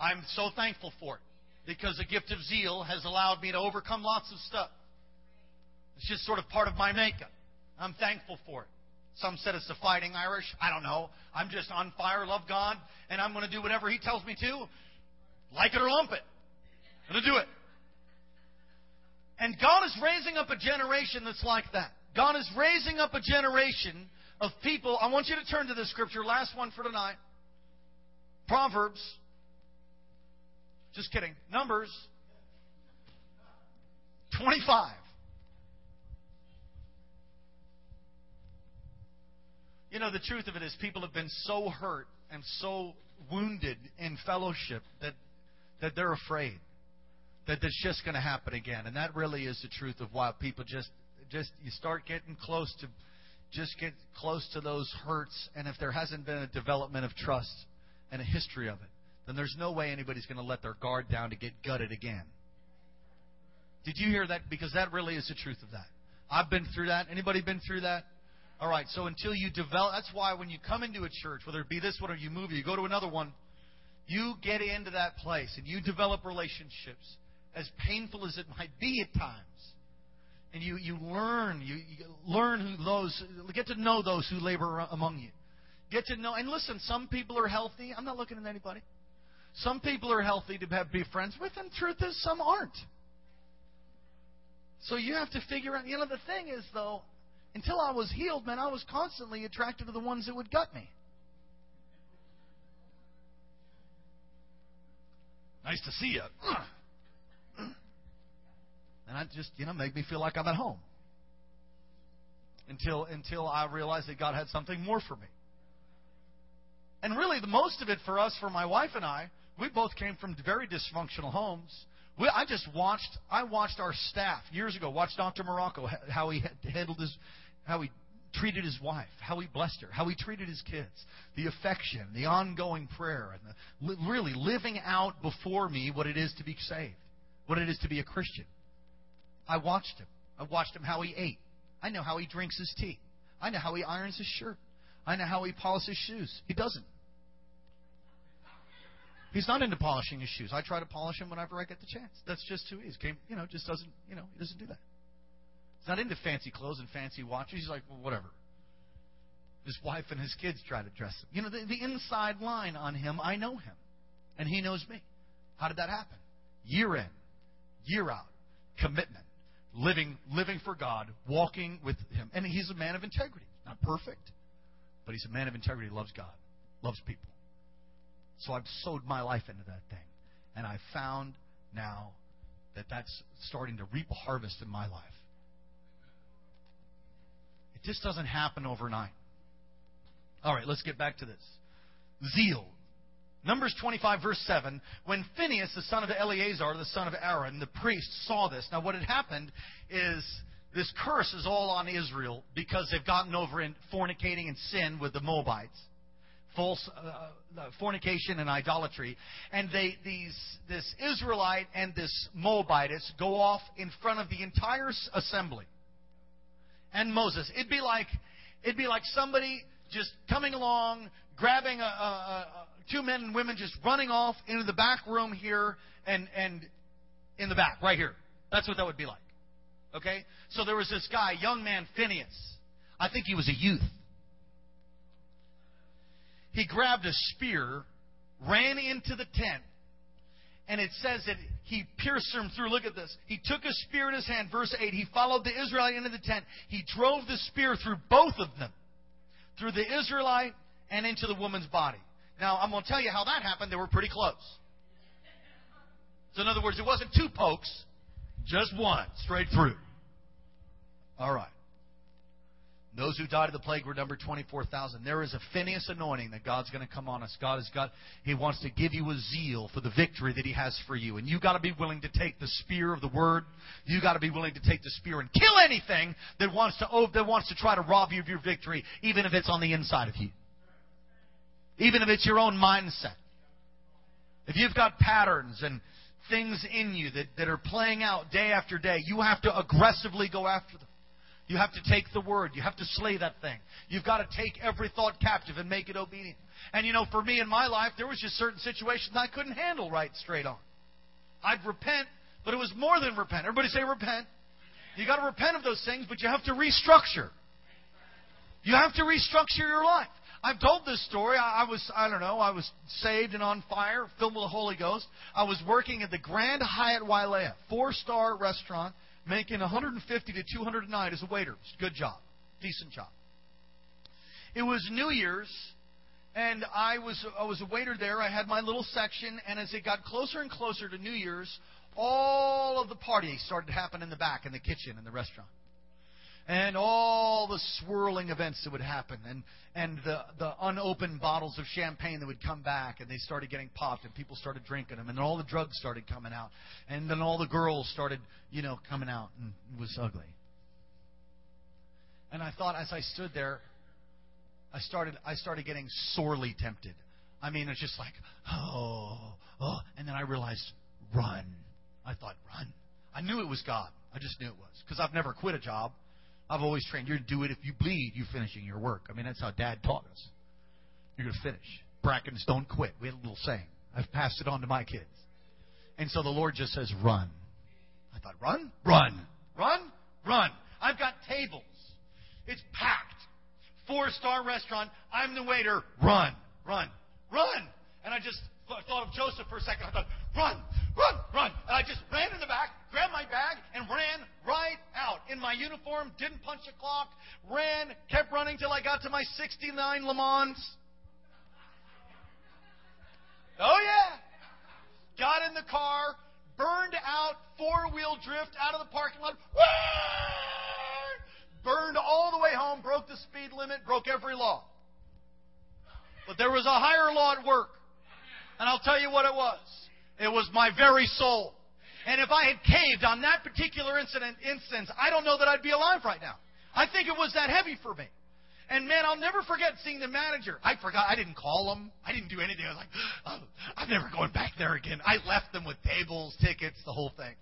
I'm so thankful for it because the gift of zeal has allowed me to overcome lots of stuff. It's just sort of part of my makeup. I'm thankful for it. Some said it's the fighting Irish. I don't know. I'm just on fire, love God, and I'm going to do whatever He tells me to, like it or lump it. I'm going to do it. And God is raising up a generation that's like that. God is raising up a generation of people. I want you to turn to this scripture, last one for tonight. Proverbs just kidding. Numbers 25. You know, the truth of it is, people have been so hurt and so wounded in fellowship that, that they're afraid that it's just going to happen again. And that really is the truth of why people just, just, you start getting close to, just get close to those hurts. And if there hasn't been a development of trust and a history of it, then there's no way anybody's going to let their guard down to get gutted again. Did you hear that? Because that really is the truth of that. I've been through that. Anybody been through that? All right. So until you develop, that's why when you come into a church, whether it be this one or you move, you go to another one, you get into that place and you develop relationships, as painful as it might be at times. And you, you learn, you, you learn who those, get to know those who labor among you. Get to know, and listen, some people are healthy. I'm not looking at anybody. Some people are healthy to have, be friends with, and truth is, some aren't. So you have to figure out. You know, the thing is, though, until I was healed, man, I was constantly attracted to the ones that would gut me. Nice to see you. And I just, you know, made me feel like I'm at home. Until until I realized that God had something more for me. And really, the most of it for us, for my wife and I, we both came from very dysfunctional homes. We, I just watched. I watched our staff years ago. Watched Dr. Morocco how he handled his, how he treated his wife, how he blessed her, how he treated his kids, the affection, the ongoing prayer, and the, really living out before me what it is to be saved, what it is to be a Christian. I watched him. I watched him how he ate. I know how he drinks his tea. I know how he irons his shirt. I know how he polishes his shoes. He doesn't. He's not into polishing his shoes. I try to polish them whenever I get the chance. That's just who he is. Came, you know, just doesn't, you know, he doesn't do that. He's not into fancy clothes and fancy watches. He's like, well, whatever. His wife and his kids try to dress him. You know, the, the inside line on him, I know him. And he knows me. How did that happen? Year in, year out, commitment, living, living for God, walking with him. And he's a man of integrity. Not perfect. But he's a man of integrity, loves God, loves people. So I've sowed my life into that thing. And I've found now that that's starting to reap a harvest in my life. It just doesn't happen overnight. All right, let's get back to this. Zeal. Numbers 25, verse 7. When Phinehas, the son of Eleazar, the son of Aaron, the priest, saw this. Now, what had happened is this curse is all on Israel because they've gotten over in fornicating and sin with the Moabites. False uh, uh, fornication and idolatry. And they, these, this Israelite and this Moabitess go off in front of the entire assembly. And Moses. It'd be like, it'd be like somebody just coming along, grabbing a, a, a, two men and women just running off into the back room here and, and in the back, right here. That's what that would be like. Okay? So there was this guy, young man Phineas. I think he was a youth. He grabbed a spear, ran into the tent, and it says that he pierced them through. Look at this. He took a spear in his hand, verse 8. He followed the Israelite into the tent. He drove the spear through both of them, through the Israelite and into the woman's body. Now, I'm going to tell you how that happened. They were pretty close. So, in other words, it wasn't two pokes, just one, straight through. All right. Those who died of the plague were numbered 24,000. There is a Phineas anointing that God's going to come on us. God has got, He wants to give you a zeal for the victory that He has for you. And you've got to be willing to take the spear of the Word. You've got to be willing to take the spear and kill anything that wants to, oh, that wants to try to rob you of your victory, even if it's on the inside of you. Even if it's your own mindset. If you've got patterns and things in you that, that are playing out day after day, you have to aggressively go after them. You have to take the word. You have to slay that thing. You've got to take every thought captive and make it obedient. And you know, for me in my life, there was just certain situations I couldn't handle right straight on. I'd repent, but it was more than repent. Everybody say repent. You got to repent of those things, but you have to restructure. You have to restructure your life. I've told this story. I, was, I don't know, I was saved and on fire, filled with the Holy Ghost. I was working at the Grand Hyatt Wailea, four star restaurant making 150 to 200 a night as a waiter. Good job. Decent job. It was New Year's, and I was, I was a waiter there. I had my little section, and as it got closer and closer to New Year's, all of the parties started to happen in the back, in the kitchen, in the restaurant and all the swirling events that would happen, and and the the unopened bottles of champagne that would come back, and they started getting popped, and people started drinking them, and then all the drugs started coming out, and then all the girls started, you know, coming out, and it was ugly. And I thought, as I stood there, I started I started getting sorely tempted. I mean, it's just like, oh, oh, and then I realized, run. I thought, run. I knew it was God. I just knew it was because I've never quit a job. I've always trained you to do it. If you bleed, you're finishing your work. I mean, that's how Dad taught us. You're going to finish. Brackens don't quit. We had a little saying. I've passed it on to my kids. And so the Lord just says, run. I thought, run? Run. Run? Run. I've got tables. It's packed. Four star restaurant. I'm the waiter. Run. Run. Run. And I just thought of Joseph for a second. I thought, run, run, run. And I just ran in the back, grabbed my bag, and ran right out in my uniform, didn't punch a clock, ran, kept running till I got to my 69 Le Mans. Oh, yeah. Got in the car, burned out, four wheel drift out of the parking lot. Burned all the way home, broke the speed limit, broke every law. But there was a higher law at work. And I'll tell you what it was. It was my very soul. And if I had caved on that particular incident, instance, I don't know that I'd be alive right now. I think it was that heavy for me. And man, I'll never forget seeing the manager. I forgot. I didn't call him. I didn't do anything. I was like, (gasps) oh, I'm never going back there again. I left them with tables, tickets, the whole thing.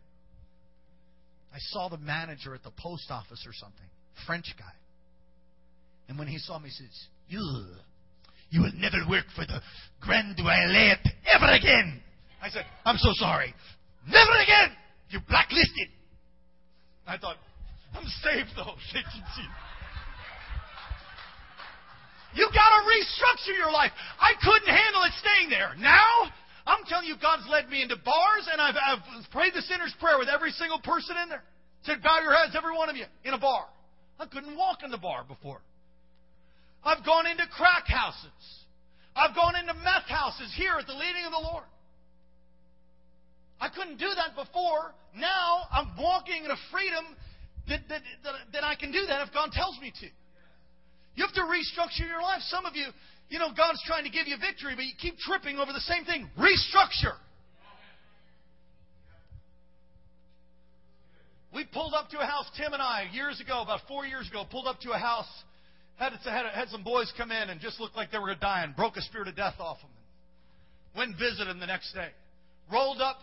I saw the manager at the post office or something, French guy. And when he saw me, he says, Ugh. You will never work for the Grand Duelet ever again. I said, I'm so sorry. Never again. You're blacklisted. I thought, I'm safe though. (laughs) you gotta restructure your life. I couldn't handle it staying there. Now, I'm telling you, God's led me into bars, and I've, I've prayed the sinner's prayer with every single person in there. Said, bow your heads, every one of you, in a bar. I couldn't walk in the bar before. I've gone into crack houses. I've gone into meth houses here at the leading of the Lord. I couldn't do that before. Now I'm walking in a freedom that, that, that, that I can do that if God tells me to. You have to restructure your life. Some of you, you know, God's trying to give you victory, but you keep tripping over the same thing. Restructure. We pulled up to a house, Tim and I, years ago, about four years ago, pulled up to a house Had, had, had some boys come in and just looked like they were dying, broke a spirit of death off them. Went and visited them the next day. Rolled up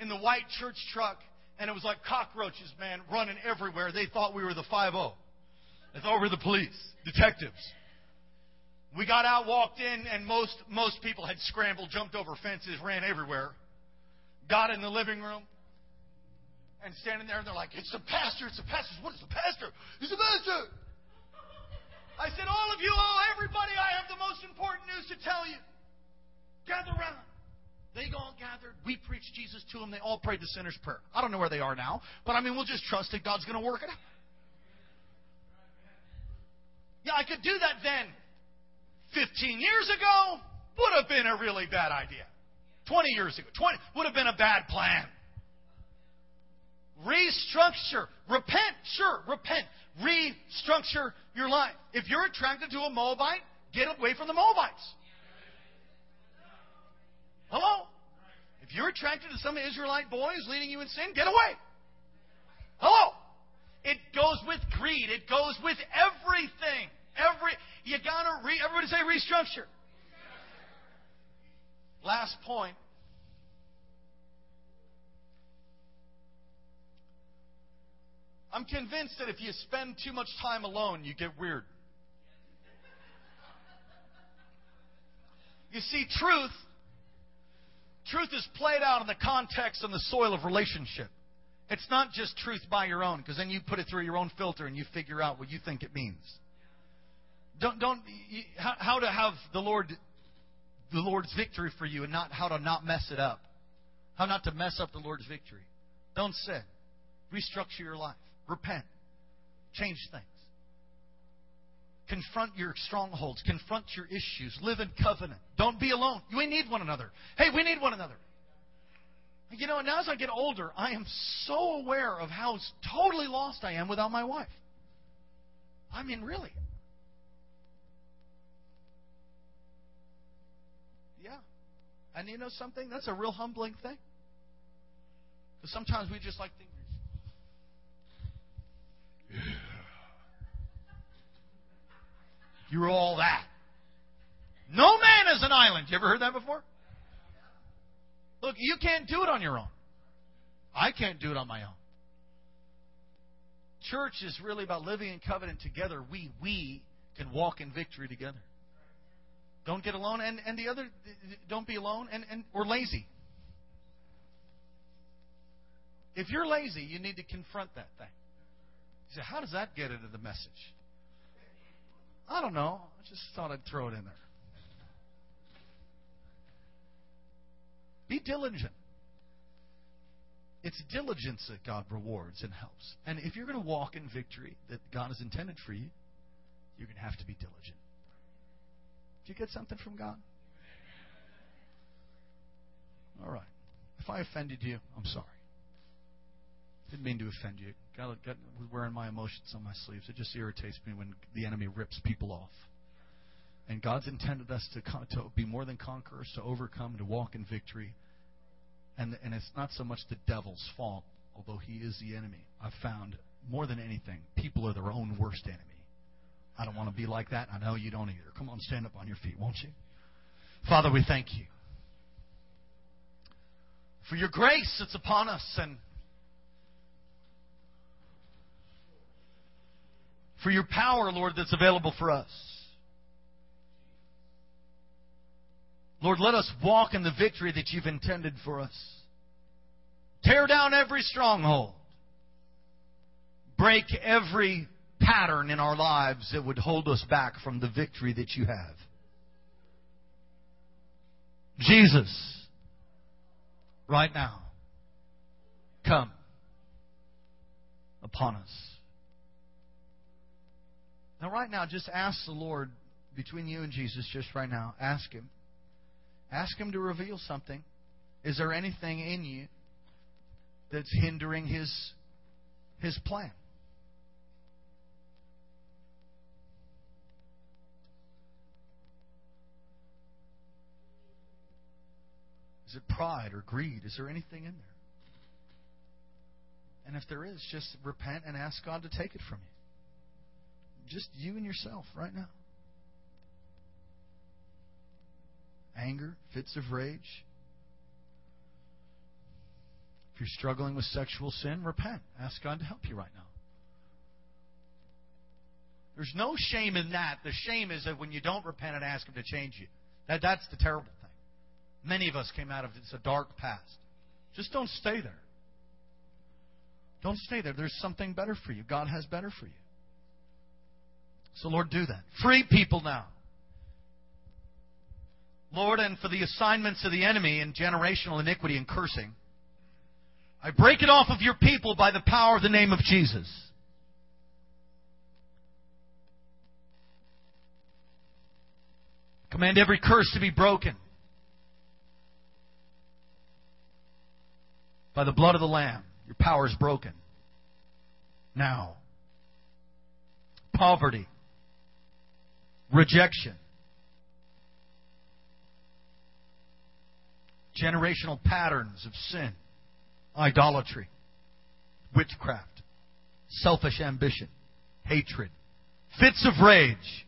in the white church truck, and it was like cockroaches, man, running everywhere. They thought we were the 5 0. They thought we were the police, detectives. We got out, walked in, and most, most people had scrambled, jumped over fences, ran everywhere. Got in the living room, and standing there, and they're like, It's the pastor, it's the pastor. What is the pastor? It's the pastor. I said, All of you, all everybody, I have the most important news to tell you. Gather around. They all gathered. We preached Jesus to them. They all prayed the sinner's prayer. I don't know where they are now, but I mean, we'll just trust that God's going to work it out. Yeah, I could do that then. 15 years ago would have been a really bad idea. 20 years ago, 20 would have been a bad plan. Restructure. Repent. Sure, repent. Restructure your life. If you're attracted to a Moabite, get away from the Moabites. Hello? If you're attracted to some Israelite boys leading you in sin, get away. Hello? It goes with greed. It goes with everything. Every you gotta re, everybody say restructure. Last point. I'm convinced that if you spend too much time alone, you get weird. You see, truth Truth is played out in the context and the soil of relationship. It's not just truth by your own, because then you put it through your own filter and you figure out what you think it means. Don't don't how to have the Lord the Lord's victory for you and not how to not mess it up. How not to mess up the Lord's victory. Don't sin. Restructure your life. Repent. Change things. Confront your strongholds. Confront your issues. Live in covenant. Don't be alone. We need one another. Hey, we need one another. You know, now as I get older, I am so aware of how totally lost I am without my wife. I mean, really. Yeah. And you know something? That's a real humbling thing. Because sometimes we just like think, yeah. You're all that. No man is an island. You ever heard that before? Look, you can't do it on your own. I can't do it on my own. Church is really about living in covenant together. We we can walk in victory together. Don't get alone, and, and the other, don't be alone, and, and or lazy. If you're lazy, you need to confront that thing. You say, how does that get into the message? I don't know. I just thought I'd throw it in there. Be diligent. It's diligence that God rewards and helps. And if you're going to walk in victory that God has intended for you, you're going to have to be diligent. Did you get something from God? All right. If I offended you, I'm sorry. Didn't mean to offend you. God, God was wearing my emotions on my sleeves. It just irritates me when the enemy rips people off. And God's intended us to, to be more than conquerors, to overcome, to walk in victory. And, and it's not so much the devil's fault, although he is the enemy. I've found more than anything, people are their own worst enemy. I don't want to be like that. I know you don't either. Come on, stand up on your feet, won't you? Father, we thank you for your grace that's upon us and for your power, Lord, that's available for us. Lord, let us walk in the victory that you've intended for us. Tear down every stronghold. Break every pattern in our lives that would hold us back from the victory that you have. Jesus, right now, come upon us. Now, right now, just ask the Lord, between you and Jesus, just right now, ask Him. Ask Him to reveal something. Is there anything in you that's hindering His, his plan? Is it pride or greed? Is there anything in there? And if there is, just repent and ask God to take it from you just you and yourself right now. Anger, fits of rage. If you're struggling with sexual sin, repent. Ask God to help you right now. There's no shame in that. The shame is that when you don't repent and ask Him to change you. That, that's the terrible thing. Many of us came out of it's a dark past. Just don't stay there. Don't stay there. There's something better for you. God has better for you. So, Lord, do that. Free people now. Lord, and for the assignments of the enemy in generational iniquity and cursing, I break it off of your people by the power of the name of Jesus. Command every curse to be broken by the blood of the Lamb. Your power is broken. Now. Poverty. Rejection. Generational patterns of sin. Idolatry. Witchcraft. Selfish ambition. Hatred. Fits of rage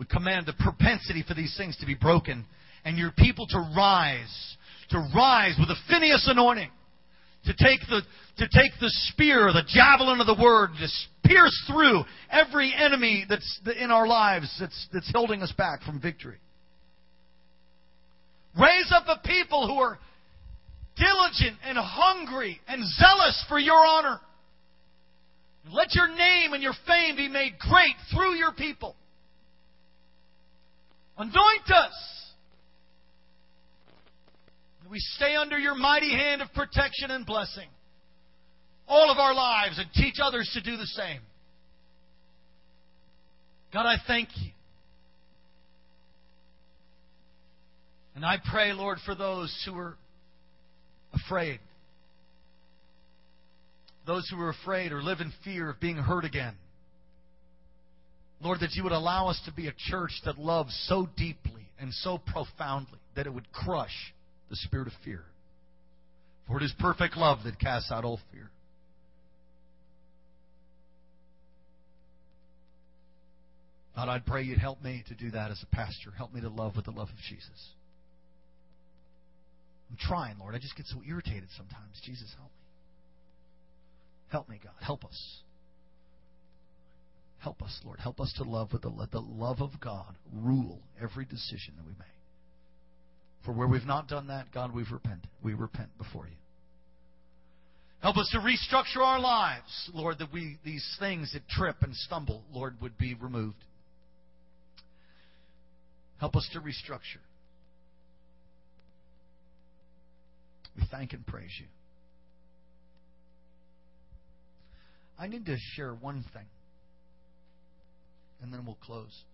we command the propensity for these things to be broken and your people to rise, to rise with a Phineas anointing, to take the, to take the spear, the javelin of the word, to pierce through every enemy that's in our lives that's, that's holding us back from victory. Raise up a people who are diligent and hungry and zealous for your honor. Let your name and your fame be made great through your people. Anoint us. We stay under your mighty hand of protection and blessing all of our lives and teach others to do the same. God, I thank you. And I pray, Lord, for those who are afraid. Those who are afraid or live in fear of being hurt again. Lord, that you would allow us to be a church that loves so deeply and so profoundly that it would crush the spirit of fear. For it is perfect love that casts out all fear. God, I'd pray you'd help me to do that as a pastor. Help me to love with the love of Jesus. I'm trying, Lord. I just get so irritated sometimes. Jesus, help me. Help me, God. Help us. Help us, Lord. Help us to love with the, let the love of God rule every decision that we make. For where we've not done that, God, we've repented. We repent before you. Help us to restructure our lives, Lord, that we these things that trip and stumble, Lord, would be removed. Help us to restructure. We thank and praise you. I need to share one thing and then we'll close.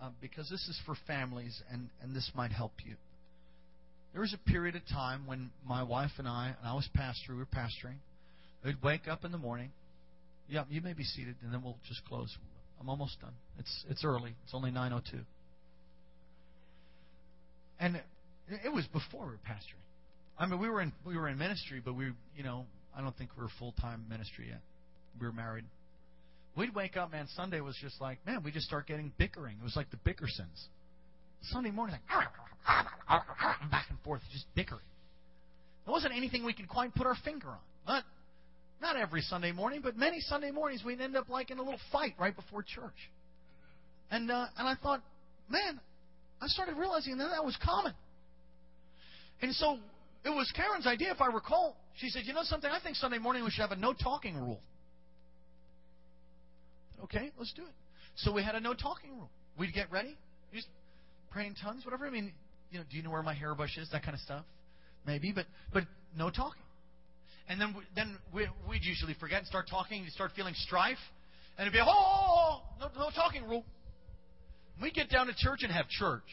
Uh, because this is for families, and, and this might help you. There was a period of time when my wife and I, and I was pastor, we were pastoring, we'd wake up in the morning. Yeah, you may be seated, and then we'll just close. I'm almost done. It's it's early. It's only 9:02. And it was before we were pastoring. I mean, we were in we were in ministry, but we, you know, I don't think we were full time ministry yet. We were married. We'd wake up, man. Sunday was just like, man, we just start getting bickering. It was like the Bickersons. Sunday morning, like back and forth, just bickering. There wasn't anything we could quite put our finger on. Not, not every Sunday morning, but many Sunday mornings we'd end up like in a little fight right before church. And uh, and I thought, man, I started realizing that that was common. And so it was Karen's idea, if I recall. She said, you know something? I think Sunday morning we should have a no talking rule. Okay, let's do it. So we had a no talking rule. We'd get ready, just pray in tongues, whatever. I mean, you know, do you know where my hairbrush is? That kind of stuff, maybe, but but no talking. And then then we, we'd usually forget and start talking. You start feeling strife, and it'd be oh, oh, oh, oh no, no talking rule. We get down to church and have church,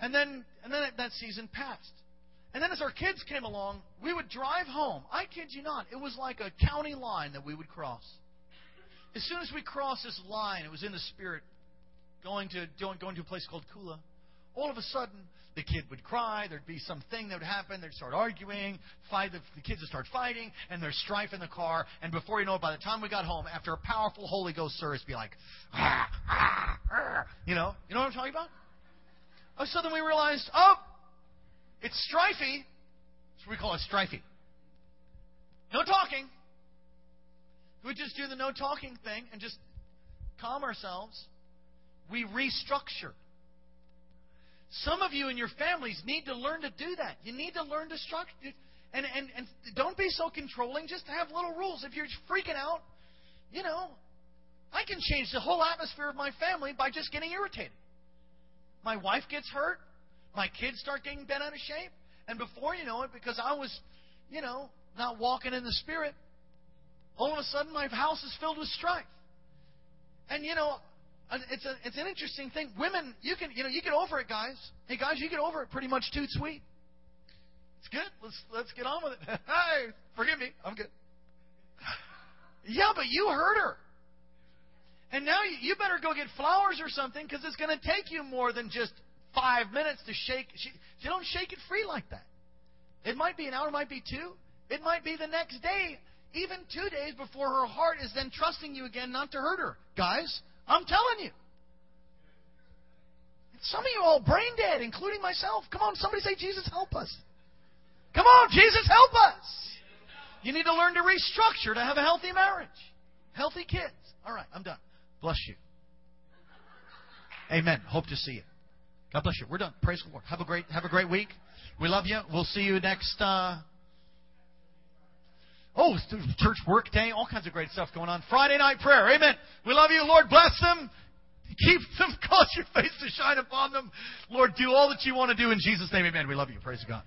and then and then that season passed. And then as our kids came along, we would drive home. I kid you not, it was like a county line that we would cross. As soon as we crossed this line, it was in the spirit, going to going to a place called Kula. All of a sudden, the kid would cry, there'd be something that would happen, they'd start arguing, fight, the, the kids would start fighting, and there's strife in the car, and before you know it, by the time we got home, after a powerful Holy Ghost service, be like, ah, ah, ah, you know, you know what I'm talking about? Oh, so then we realized, oh, it's strifey. That's what we call it strifey. No talking. We just do the no talking thing and just calm ourselves. We restructure. Some of you and your families need to learn to do that. You need to learn to structure. And, and, and don't be so controlling. Just have little rules. If you're freaking out, you know, I can change the whole atmosphere of my family by just getting irritated. My wife gets hurt. My kids start getting bent out of shape. And before you know it, because I was, you know, not walking in the Spirit, all of a sudden my house is filled with strife. And, you know, it's a it's an interesting thing. Women, you can you know you get over it, guys. Hey, guys, you get over it pretty much too sweet. It's good. Let's let's get on with it. (laughs) hey, forgive me, I'm good. (laughs) Yeah, but you hurt her. And now you, you better go get flowers or something because it's going to take you more than just five minutes to shake. She, you don't shake it free like that. It might be an hour, might be two. It might be the next day, even two days before her heart is then trusting you again not to hurt her. Guys, I'm telling you. Some of you are all brain dead, including myself. Come on, somebody say, Jesus, help us. Come on, Jesus, help us. You need to learn to restructure to have a healthy marriage, healthy kids. All right, I'm done. Bless you. Amen. Hope to see you. God bless you. We're done. Praise the Lord. Have a great have a great week. We love you. We'll see you next. Uh, oh, church work day. All kinds of great stuff going on. Friday night prayer. Amen. We love you. Lord bless them. Keep them. (laughs) Cause your face to shine upon them. Lord, do all that you want to do in Jesus' name. Amen. We love you. Praise God.